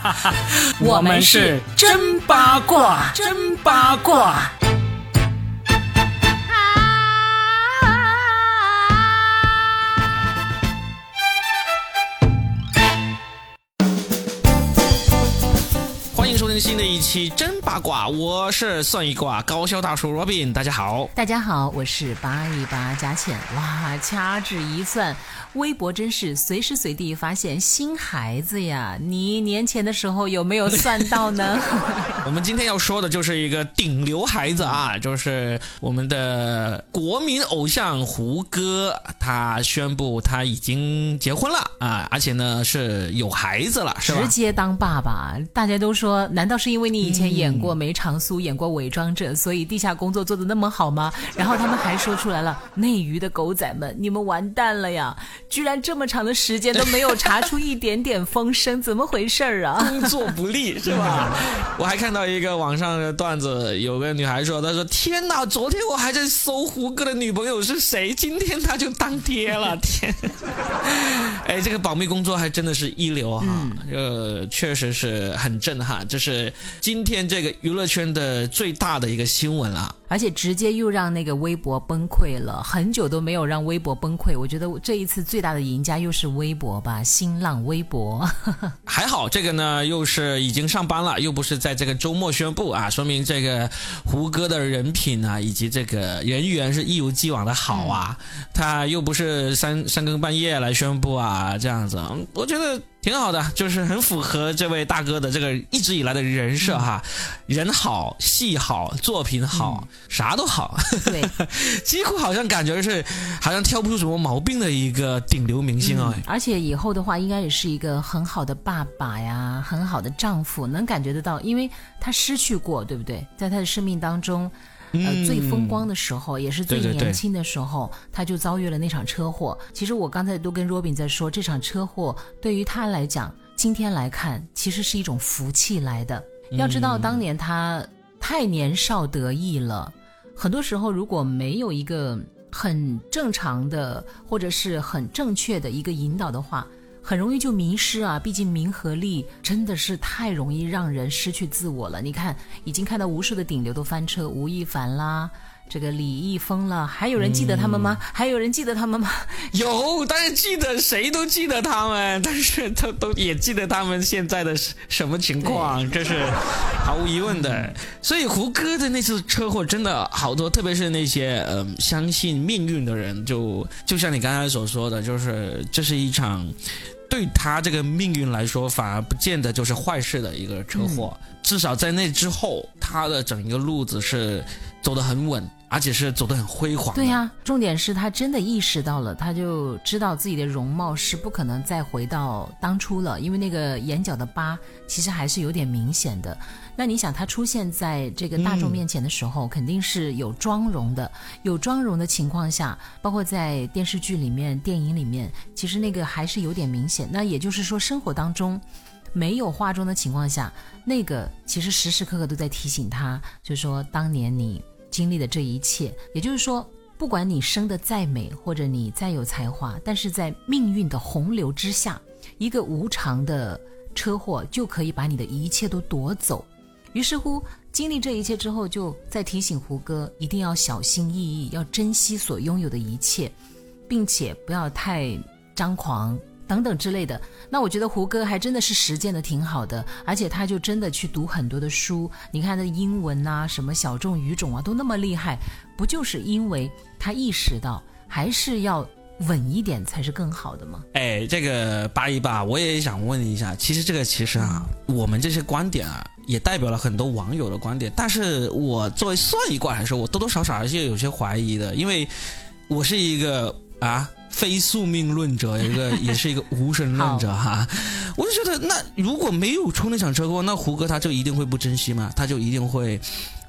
我们是真八卦，真八卦。新的一期真八卦，我是算一卦高效大叔 Robin，大家好。大家好，我是八一八佳倩。哇，掐指一算，微博真是随时随地发现新孩子呀！你年前的时候有没有算到呢？我们今天要说的就是一个顶流孩子啊，就是我们的国民偶像胡歌，他宣布他已经结婚了啊，而且呢是有孩子了，是吧？直接当爸爸，大家都说，难道是因为你以前演过梅长苏，演过伪装者，所以地下工作做的那么好吗？然后他们还说出来了，内娱的狗仔们，你们完蛋了呀！居然这么长的时间都没有查出一点点风声，怎么回事儿啊？工作不利是吧？我还看到一个网上的段子，有个女孩说：“她说天哪，昨天我还在搜胡歌的女朋友是谁，今天他就当爹了，天！哎，这个保密工作还真的是一流哈，呃，确实是很震撼，这是今天这个娱乐圈的最大的一个新闻啊。”而且直接又让那个微博崩溃了，很久都没有让微博崩溃。我觉得这一次最大的赢家又是微博吧，新浪微博。还好这个呢，又是已经上班了，又不是在这个周末宣布啊，说明这个胡歌的人品啊，以及这个人缘是一如既往的好啊。他又不是三三更半夜来宣布啊，这样子，我觉得。挺好的，就是很符合这位大哥的这个一直以来的人设哈，人好戏好作品好，啥都好，对，几乎好像感觉是好像挑不出什么毛病的一个顶流明星啊。而且以后的话，应该也是一个很好的爸爸呀，很好的丈夫，能感觉得到，因为他失去过，对不对？在他的生命当中。呃，最风光的时候，也是最年轻的时候，他就遭遇了那场车祸。其实我刚才都跟 Robin 在说，这场车祸对于他来讲，今天来看，其实是一种福气来的。要知道，当年他太年少得意了，很多时候如果没有一个很正常的或者是很正确的一个引导的话。很容易就迷失啊！毕竟名和利真的是太容易让人失去自我了。你看，已经看到无数的顶流都翻车，吴亦凡啦，这个李易峰了，还有人记得他们吗？还有人记得他们吗？有，但是记得谁都记得他们，但是他都也记得他们现在的什么情况，这是毫无疑问的。所以胡歌的那次车祸真的好多，特别是那些嗯相信命运的人，就就像你刚才所说的，就是这是一场。对他这个命运来说，反而不见得就是坏事的一个车祸。至少在那之后，他的整一个路子是走得很稳，而且是走得很辉煌。对呀，重点是他真的意识到了，他就知道自己的容貌是不可能再回到当初了，因为那个眼角的疤其实还是有点明显的。那你想，他出现在这个大众面前的时候，肯定是有妆容的。有妆容的情况下，包括在电视剧里面、电影里面，其实那个还是有点明显。那也就是说，生活当中没有化妆的情况下，那个其实时时刻刻都在提醒他，就是说当年你经历的这一切。也就是说，不管你生的再美，或者你再有才华，但是在命运的洪流之下，一个无常的车祸就可以把你的一切都夺走。于是乎，经历这一切之后，就在提醒胡歌一定要小心翼翼，要珍惜所拥有的一切，并且不要太张狂等等之类的。那我觉得胡歌还真的是实践的挺好的，而且他就真的去读很多的书。你看那英文啊，什么小众语种啊，都那么厉害，不就是因为他意识到还是要。稳一点才是更好的吗？哎，这个八一八，我也想问一下。其实这个其实啊，我们这些观点啊，也代表了很多网友的观点。但是我作为算一卦来说，我多多少少还是有些怀疑的，因为我是一个啊非宿命论者，一个也是一个无神论者 哈。我就觉得，那如果没有出那场车祸，那胡歌他就一定会不珍惜吗？他就一定会？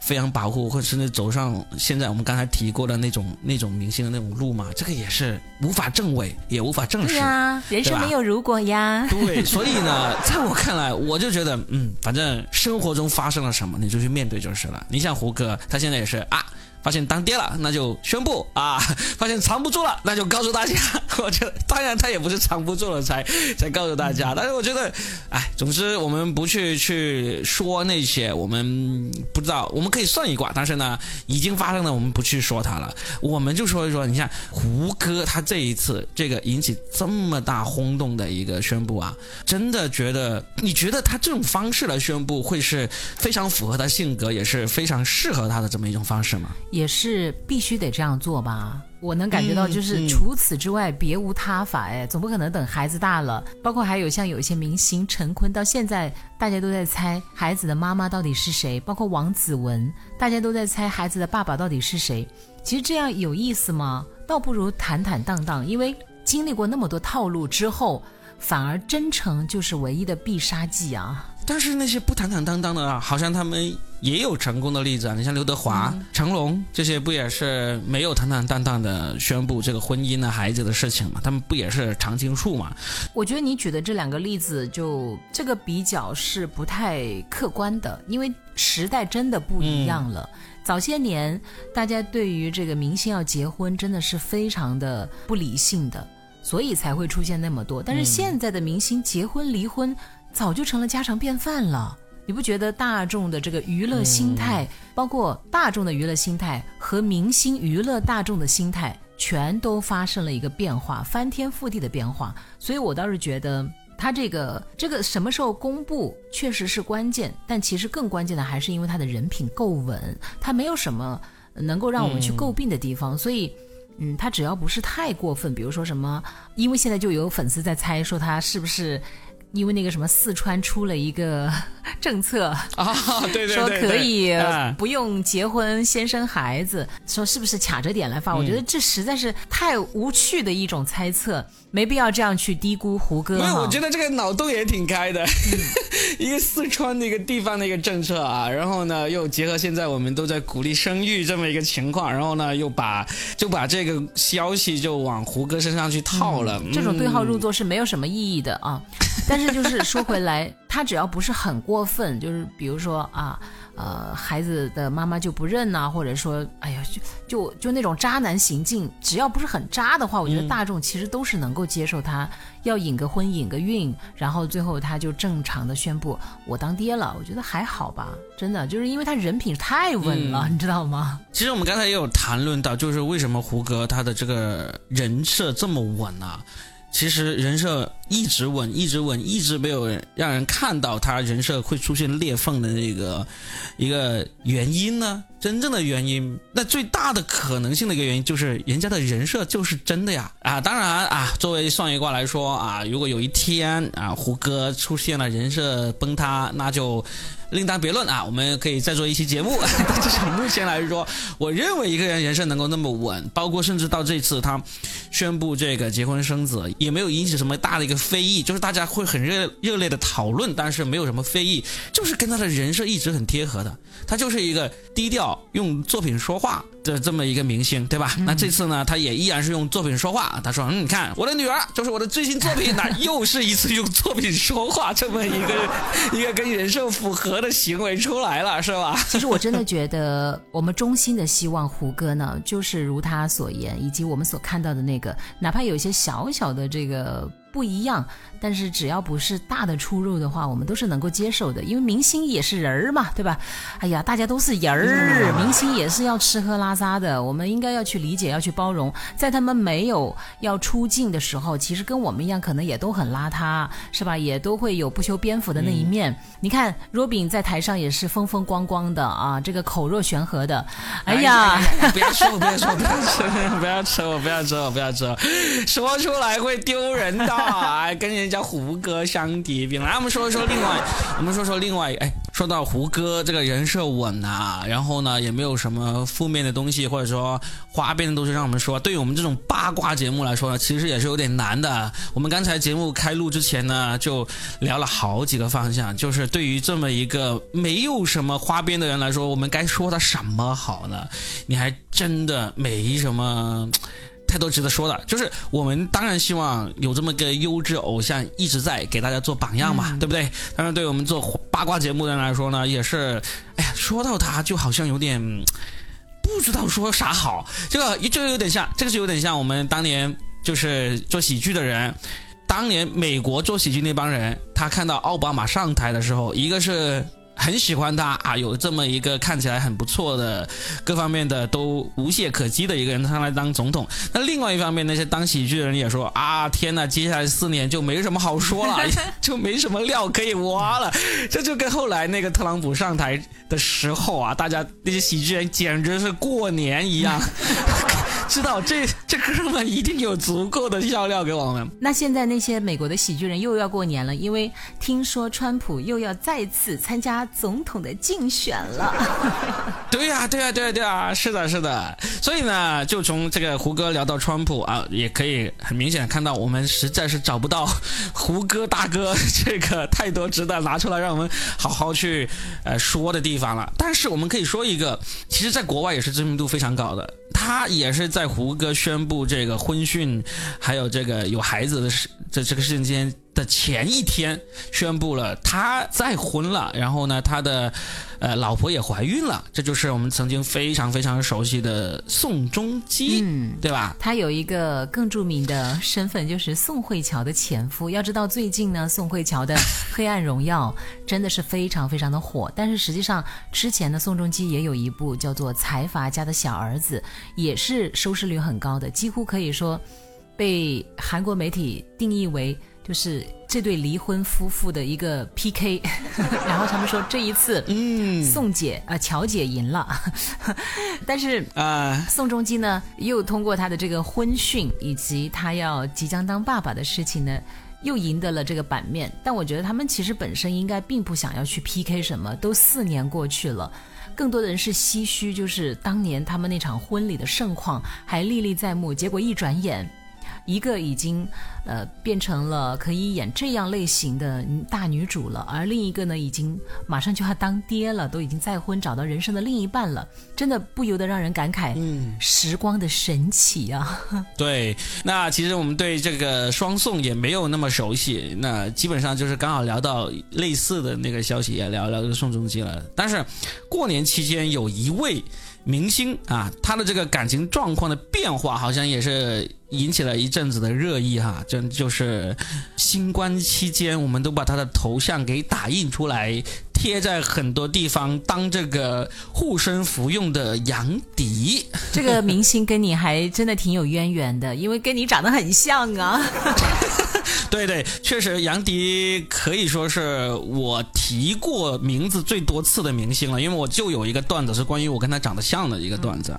非常保护，或者甚至走上现在我们刚才提过的那种那种明星的那种路嘛，这个也是无法证伪，也无法证实。对啊，人生没有如果呀。对，所以呢，在我看来，我就觉得，嗯，反正生活中发生了什么，你就去面对就是了。你像胡歌，他现在也是啊。发现当爹了，那就宣布啊；发现藏不住了，那就告诉大家。我觉得，当然他也不是藏不住了才才告诉大家，但是我觉得，哎，总之我们不去去说那些我们不知道，我们可以算一卦，但是呢，已经发生了，我们不去说它了。我们就说一说，你看胡歌他这一次这个引起这么大轰动的一个宣布啊，真的觉得，你觉得他这种方式来宣布会是非常符合他性格，也是非常适合他的这么一种方式吗？也是必须得这样做吧。我能感觉到，就是除此之外别无他法。哎，总不可能等孩子大了，包括还有像有一些明星陈坤，到现在大家都在猜孩子的妈妈到底是谁，包括王子文，大家都在猜孩子的爸爸到底是谁。其实这样有意思吗？倒不如坦坦荡荡，因为经历过那么多套路之后，反而真诚就是唯一的必杀技啊。但是那些不坦坦荡荡的，好像他们也有成功的例子啊。你像刘德华、成龙这些，不也是没有坦坦荡荡的宣布这个婚姻啊、孩子的事情嘛？他们不也是常青树嘛？我觉得你举的这两个例子，就这个比较是不太客观的，因为时代真的不一样了。早些年，大家对于这个明星要结婚，真的是非常的不理性的，所以才会出现那么多。但是现在的明星结婚离婚。早就成了家常便饭了，你不觉得大众的这个娱乐心态，包括大众的娱乐心态和明星娱乐大众的心态，全都发生了一个变化，翻天覆地的变化。所以我倒是觉得他这个这个什么时候公布确实是关键，但其实更关键的还是因为他的人品够稳，他没有什么能够让我们去诟病的地方。所以，嗯，他只要不是太过分，比如说什么，因为现在就有粉丝在猜说他是不是。因为那个什么四川出了一个 政策啊，对对对，说可以不用结婚先生孩子，说是不是卡着点来发？我觉得这实在是太无趣的一种猜测，没必要这样去低估胡歌。没有，我觉得这个脑洞也挺开的，一个四川的一个地方的一个政策啊，然后呢又结合现在我们都在鼓励生育这么一个情况，然后呢又把就把这个消息就往胡歌身上去套了。这种对号入座是没有什么意义的啊。但是就是说回来，他只要不是很过分，就是比如说啊，呃，孩子的妈妈就不认呐，或者说，哎呀，就就就那种渣男行径，只要不是很渣的话，我觉得大众其实都是能够接受他要引个婚、引个孕，然后最后他就正常的宣布我当爹了，我觉得还好吧，真的就是因为他人品太稳了，你知道吗？其实我们刚才也有谈论到，就是为什么胡歌他的这个人设这么稳啊？其实人设一直稳，一直稳，一直没有让人看到他人设会出现裂缝的那个一个原因呢？真正的原因，那最大的可能性的一个原因就是人家的人设就是真的呀！啊，当然啊，作为算一卦来说啊，如果有一天啊胡歌出现了人设崩塌，那就。另当别论啊，我们可以再做一期节目。但至少目前来说，我认为一个人人生能够那么稳，包括甚至到这次他宣布这个结婚生子，也没有引起什么大的一个非议，就是大家会很热热烈的讨论，但是没有什么非议，就是跟他的人设一直很贴合的。他就是一个低调用作品说话的这么一个明星，对吧？那这次呢，他也依然是用作品说话。他说：“嗯，你看我的女儿就是我的最新作品，那又是一次用作品说话这么一个 一个跟人设符合。”的行为出来了，是吧？其实我真的觉得，我们衷心的希望胡歌呢，就是如他所言，以及我们所看到的那个，哪怕有些小小的这个。不一样，但是只要不是大的出入的话，我们都是能够接受的。因为明星也是人儿嘛，对吧？哎呀，大家都是人儿，明星也是要吃喝拉撒的，我们应该要去理解，要去包容。在他们没有要出镜的时候，其实跟我们一样，可能也都很邋遢，是吧？也都会有不修边幅的那一面。你看，若饼在台上也是风风光光的啊，这个口若悬河的。哎呀，不要说，不要说，不要吃，不要吃我，不要吃我，不要扯，说出来会丢人的。啊，跟人家胡歌相提并论。来，我们说一说另外，我们说说另外，哎，说到胡歌这个人设稳啊，然后呢，也没有什么负面的东西，或者说花边的东西让我们说。对于我们这种八卦节目来说呢，其实也是有点难的。我们刚才节目开录之前呢，就聊了好几个方向，就是对于这么一个没有什么花边的人来说，我们该说他什么好呢？你还真的没什么。太多值得说的，就是我们当然希望有这么个优质偶像一直在给大家做榜样嘛，对不对？当然，对我们做八卦节目的人来说呢，也是，哎呀，说到他就好像有点不知道说啥好。这个这个有点像，这个就有点像我们当年就是做喜剧的人。当年美国做喜剧那帮人，他看到奥巴马上台的时候，一个是很喜欢他啊，有这么一个看起来很不错的，各方面的都无懈可击的一个人上来当总统。那另外一方面，那些当喜剧的人也说啊，天呐，接下来四年就没什么好说了，就没什么料可以挖了。这就跟后来那个特朗普上台的时候啊，大家那些喜剧人简直是过年一样。知道这这哥们一定有足够的笑料给我们。那现在那些美国的喜剧人又要过年了，因为听说川普又要再次参加总统的竞选了。对呀，对呀，对呀，对呀，是的，是的。所以呢，就从这个胡歌聊到川普啊，也可以很明显看到，我们实在是找不到胡歌大哥这个太多值得拿出来让我们好好去呃说的地方了。但是我们可以说一个，其实在国外也是知名度非常高的。他也是在在胡歌宣布这个婚讯，还有这个有孩子的事，这这个瞬间。的前一天宣布了他再婚了，然后呢，他的呃老婆也怀孕了，这就是我们曾经非常非常熟悉的宋仲基，嗯，对吧？他有一个更著名的身份，就是宋慧乔的前夫。要知道最近呢，宋慧乔的《黑暗荣耀》真的是非常非常的火，但是实际上之前的宋仲基也有一部叫做《财阀家的小儿子》，也是收视率很高的，几乎可以说被韩国媒体定义为。就是这对离婚夫妇的一个 PK，然后他们说这一次，嗯，宋姐啊，乔姐赢了，但是啊，宋仲基呢又通过他的这个婚讯以及他要即将当爸爸的事情呢，又赢得了这个版面。但我觉得他们其实本身应该并不想要去 PK 什么，都四年过去了，更多的人是唏嘘，就是当年他们那场婚礼的盛况还历历在目，结果一转眼。一个已经，呃，变成了可以演这样类型的大女主了，而另一个呢，已经马上就要当爹了，都已经再婚，找到人生的另一半了，真的不由得让人感慨，嗯，时光的神奇啊。对，那其实我们对这个双宋也没有那么熟悉，那基本上就是刚好聊到类似的那个消息，也聊聊这个宋仲基了。但是过年期间有一位。明星啊，他的这个感情状况的变化，好像也是引起了一阵子的热议哈。真就是新冠期间，我们都把他的头像给打印出来，贴在很多地方当这个护身符用的杨迪。这个明星跟你还真的挺有渊源的，因为跟你长得很像啊。对对，确实，杨迪可以说是我提过名字最多次的明星了，因为我就有一个段子是关于我跟他长得像的一个段子，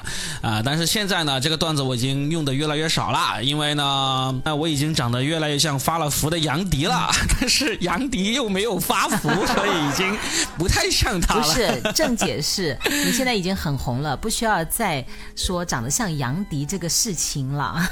啊，但是现在呢，这个段子我已经用的越来越少了，因为呢，那我已经长得越来越像发了福的杨迪了，但是杨迪又没有发福，所以已经不太像他了。不是，正解是，你现在已经很红了，不需要再说长得像杨迪这个事情了。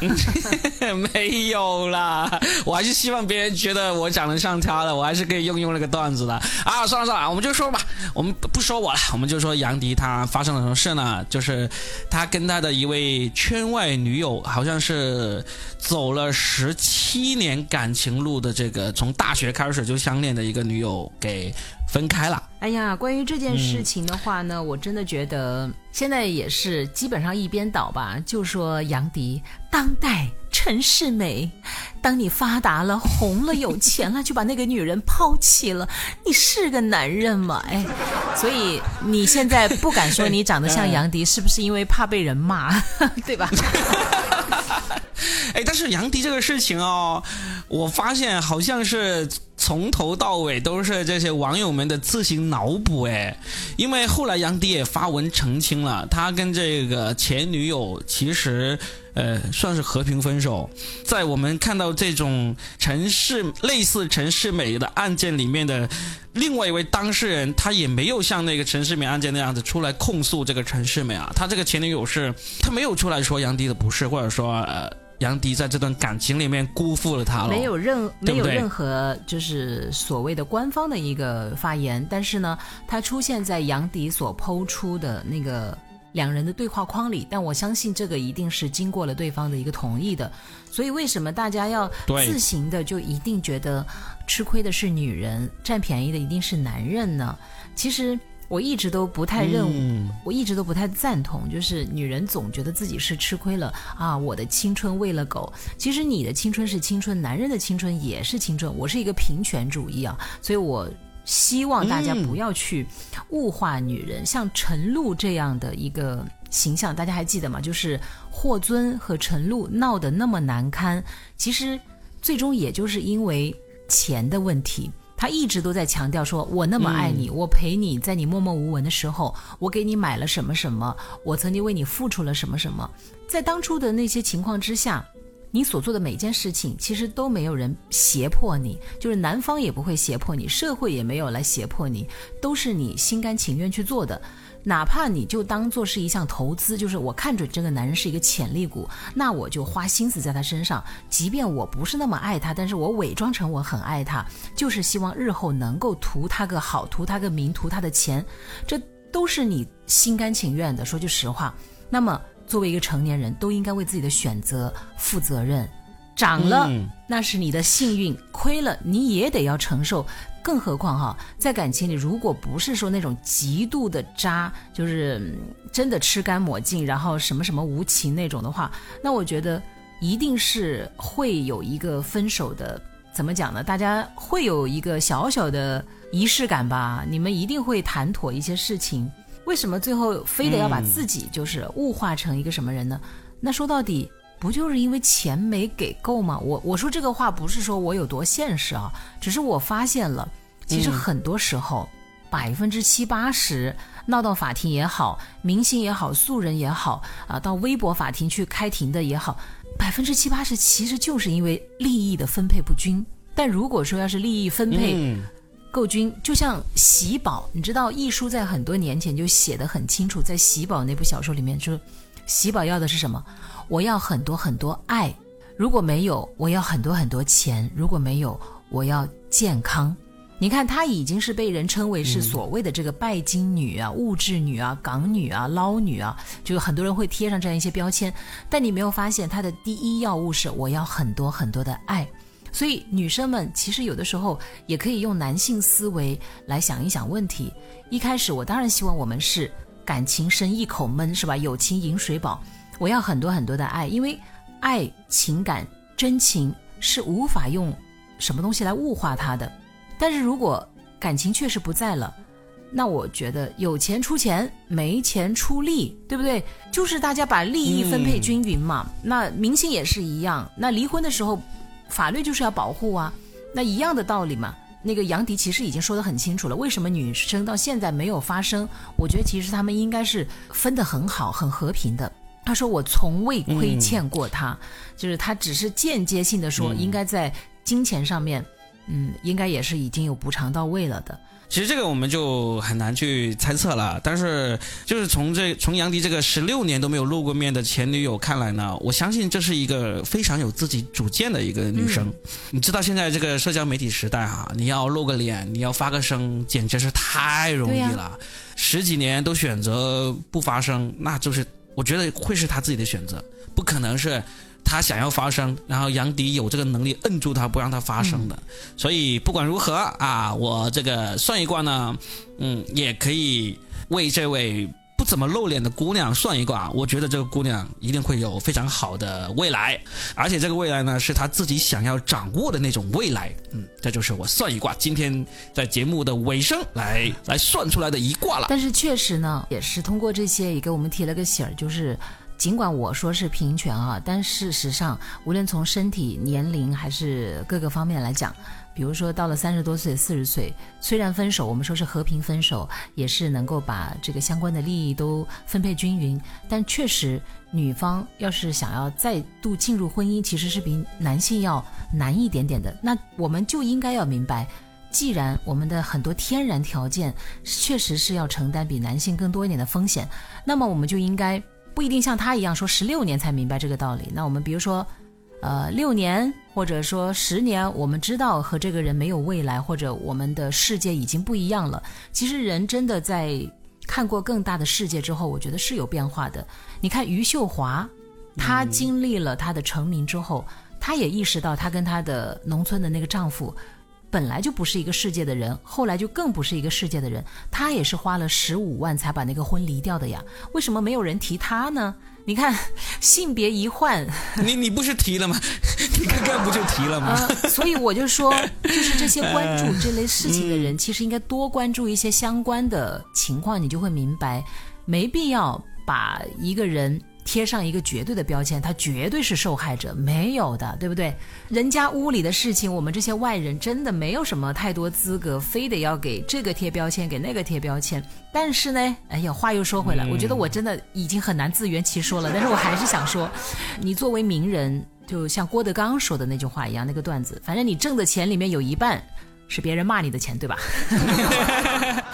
没有啦，我还是希。望别人觉得我长得像他了，我还是可以用用那个段子的啊！算了算了，我们就说吧，我们不说我了，我们就说杨迪他发生了什么事呢？就是他跟他的一位圈外女友，好像是走了十七年感情路的这个，从大学开始就相恋的一个女友给。分开了。哎呀，关于这件事情的话呢，我真的觉得现在也是基本上一边倒吧。就说杨迪，当代陈世美，当你发达了、红了、有钱了，就把那个女人抛弃了，你是个男人吗？哎，所以你现在不敢说你长得像杨迪，是不是因为怕被人骂？对吧？哎，但是杨迪这个事情哦，我发现好像是。从头到尾都是这些网友们的自行脑补哎，因为后来杨迪也发文澄清了，他跟这个前女友其实呃算是和平分手。在我们看到这种陈世类似陈世美的案件里面的另外一位当事人，他也没有像那个陈世美案件那样子出来控诉这个陈世美啊，他这个前女友是他没有出来说杨迪的不是，或者说呃。杨迪在这段感情里面辜负了他了，没有任没有任何就是所谓的官方的一个发言，但是呢，他出现在杨迪所抛出的那个两人的对话框里，但我相信这个一定是经过了对方的一个同意的，所以为什么大家要自行的就一定觉得吃亏的是女人，占便宜的一定是男人呢？其实。我一直都不太认，嗯我一直都不太赞同，就是女人总觉得自己是吃亏了啊，我的青春喂了狗。其实你的青春是青春，男人的青春也是青春。我是一个平权主义啊，所以我希望大家不要去物化女人。像陈露这样的一个形象，大家还记得吗？就是霍尊和陈露闹得那么难堪，其实最终也就是因为钱的问题。他一直都在强调说：“我那么爱你，我陪你在你默默无闻的时候，我给你买了什么什么，我曾经为你付出了什么什么。”在当初的那些情况之下，你所做的每件事情，其实都没有人胁迫你，就是男方也不会胁迫你，社会也没有来胁迫你，都是你心甘情愿去做的。哪怕你就当做是一项投资，就是我看准这个男人是一个潜力股，那我就花心思在他身上，即便我不是那么爱他，但是我伪装成我很爱他，就是希望日后能够图他个好，图他个名，图他的钱，这都是你心甘情愿的。说句实话，那么作为一个成年人，都应该为自己的选择负责任。长了、嗯那是你的幸运，亏了你也得要承受。更何况哈，在感情里，如果不是说那种极度的渣，就是嗯真的吃干抹净，然后什么什么无情那种的话，那我觉得一定是会有一个分手的。怎么讲呢？大家会有一个小小的仪式感吧？你们一定会谈妥一些事情。为什么最后非得要把自己就是物化成一个什么人呢？那说到底，不就是因为钱没给够吗？我我说这个话不是说我有多现实啊，只是我发现了，其实很多时候百分之七八十闹到法庭也好，明星也好，素人也好啊，到微博法庭去开庭的也好，百分之七八十其实就是因为利益的分配不均。但如果说要是利益分配，嗯构均，就像喜宝，你知道易叔在很多年前就写的很清楚，在喜宝那部小说里面说，喜宝要的是什么？我要很多很多爱，如果没有，我要很多很多钱，如果没有，我要健康。你看，她已经是被人称为是所谓的这个拜金女啊、物质女啊、港女啊、捞女啊，就很多人会贴上这样一些标签。但你没有发现，她的第一要务是我要很多很多的爱。所以女生们其实有的时候也可以用男性思维来想一想问题。一开始我当然希望我们是感情深一口闷，是吧？友情饮水饱，我要很多很多的爱，因为爱、情感、真情是无法用什么东西来物化它的。但是如果感情确实不在了，那我觉得有钱出钱，没钱出力，对不对？就是大家把利益分配均匀嘛。那明星也是一样，那离婚的时候，法律就是要保护啊，那一样的道理嘛。那个杨迪其实已经说得很清楚了，为什么女生到现在没有发声？我觉得其实他们应该是分得很好、很和平的。他说我从未亏欠过他，就是他只是间接性的说，应该在金钱上面，嗯，应该也是已经有补偿到位了的。其实这个我们就很难去猜测了，但是就是从这从杨迪这个十六年都没有露过面的前女友看来呢，我相信这是一个非常有自己主见的一个女生。你知道现在这个社交媒体时代哈、你要露个脸，你要发个声，简直是太容易对了。十几年都选择不发声，那就是我觉得会是他自己的选择，不可能是。他想要发生，然后杨迪有这个能力摁住他，不让他发生的。所以不管如何啊，我这个算一卦呢，嗯，也可以为这位不怎么露脸的姑娘算一卦。我觉得这个姑娘一定会有非常好的未来，而且这个未来呢是她自己想要掌握的那种未来。嗯，这就是我算一卦今天在节目的尾声来来算出来的一卦了。但是确实呢，也是通过这些也给我们提了个醒儿，就是尽管我说是平权啊，但事实上，无论从身体、年龄还是各个方面来讲，比如说到了三十多岁、四十岁，虽然分手，我们说是和平分手，也是能够把这个相关的利益都分配均匀，但确实女方要是想要再度进入婚姻，其实是比男性要难一点点的。那我们就应该要明白。既然我们的很多天然条件确实是要承担比男性更多一点的风险，那么我们就应该不一定像他一样说十六年才明白这个道理。那我们比如说，呃，六年或者说十年，我们知道和这个人没有未来，或者我们的世界已经不一样了。其实人真的在看过更大的世界之后，我觉得是有变化的。你看余秀华，她经历了她的成名之后，她也意识到她跟她的农村的那个丈夫。本来就不是一个世界的人，后来就更不是一个世界的人。他也是花了十五万才把那个婚离掉的呀。为什么没有人提他呢？你看，性别一换，你你不是提了吗？你刚刚不就提了吗？所以我就说，就是这些关注 这类事情的人，其实应该多关注一些相关的情况，你就会明白，没必要把一个人。贴上一个绝对的标签，他绝对是受害者，没有的，对不对？人家屋里的事情，我们这些外人真的没有什么太多资格，非得要给这个贴标签，给那个贴标签。但是呢，哎呀，话又说回来，我觉得我真的已经很难自圆其说了。但是我还是想说，你作为名人，就像郭德纲说的那句话一样，那个段子，反正你挣的钱里面有一半。是别人骂你的钱，对吧？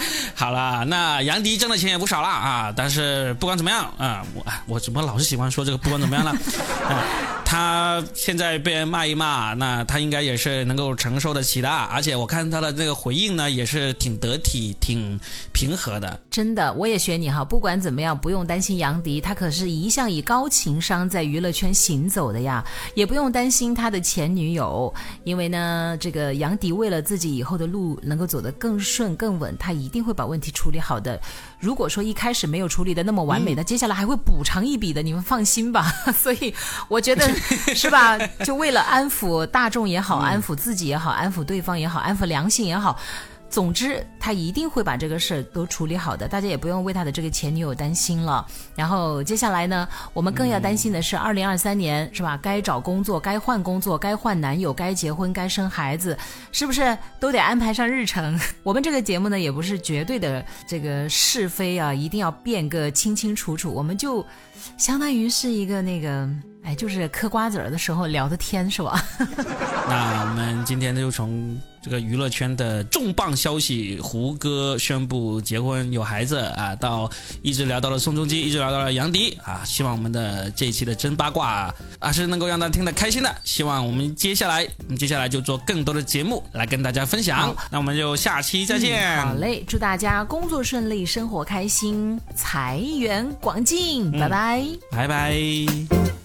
好了，那杨迪挣的钱也不少了啊！但是不管怎么样啊，我我怎么老是喜欢说这个？不管怎么样呢？他现在被人骂一骂，那他应该也是能够承受得起的。而且我看他的这个回应呢，也是挺得体、挺平和的。真的，我也学你哈。不管怎么样，不用担心杨迪，他可是一向以高情商在娱乐圈行走的呀。也不用担心他的前女友，因为呢，这个杨迪为了自己以后的路能够走得更顺、更稳，他一定会把问题处理好的。如果说一开始没有处理的那么完美，那接下来还会补偿一笔的，你们放心吧。所以我觉得 是吧？就为了安抚大众也好，安抚自己也好，安抚对方也好，安抚良心也好。总之，他一定会把这个事儿都处理好的，大家也不用为他的这个前女友担心了。然后接下来呢，我们更要担心的是，二零二三年是吧？该找工作，该换工作，该换男友，该结婚，该生孩子，是不是都得安排上日程？我们这个节目呢，也不是绝对的这个是非啊，一定要辨个清清楚楚。我们就相当于是一个那个。哎，就是嗑瓜子儿的时候聊的天是吧？那我们今天就从这个娱乐圈的重磅消息，胡歌宣布结婚有孩子啊，到一直聊到了宋仲基，一直聊到了杨迪啊，希望我们的这一期的真八卦啊是能够让大家听得开心的。希望我们接下来，我们接下来就做更多的节目来跟大家分享。那我们就下期再见。好嘞，祝大家工作顺利，生活开心，财源广进，拜拜，拜拜。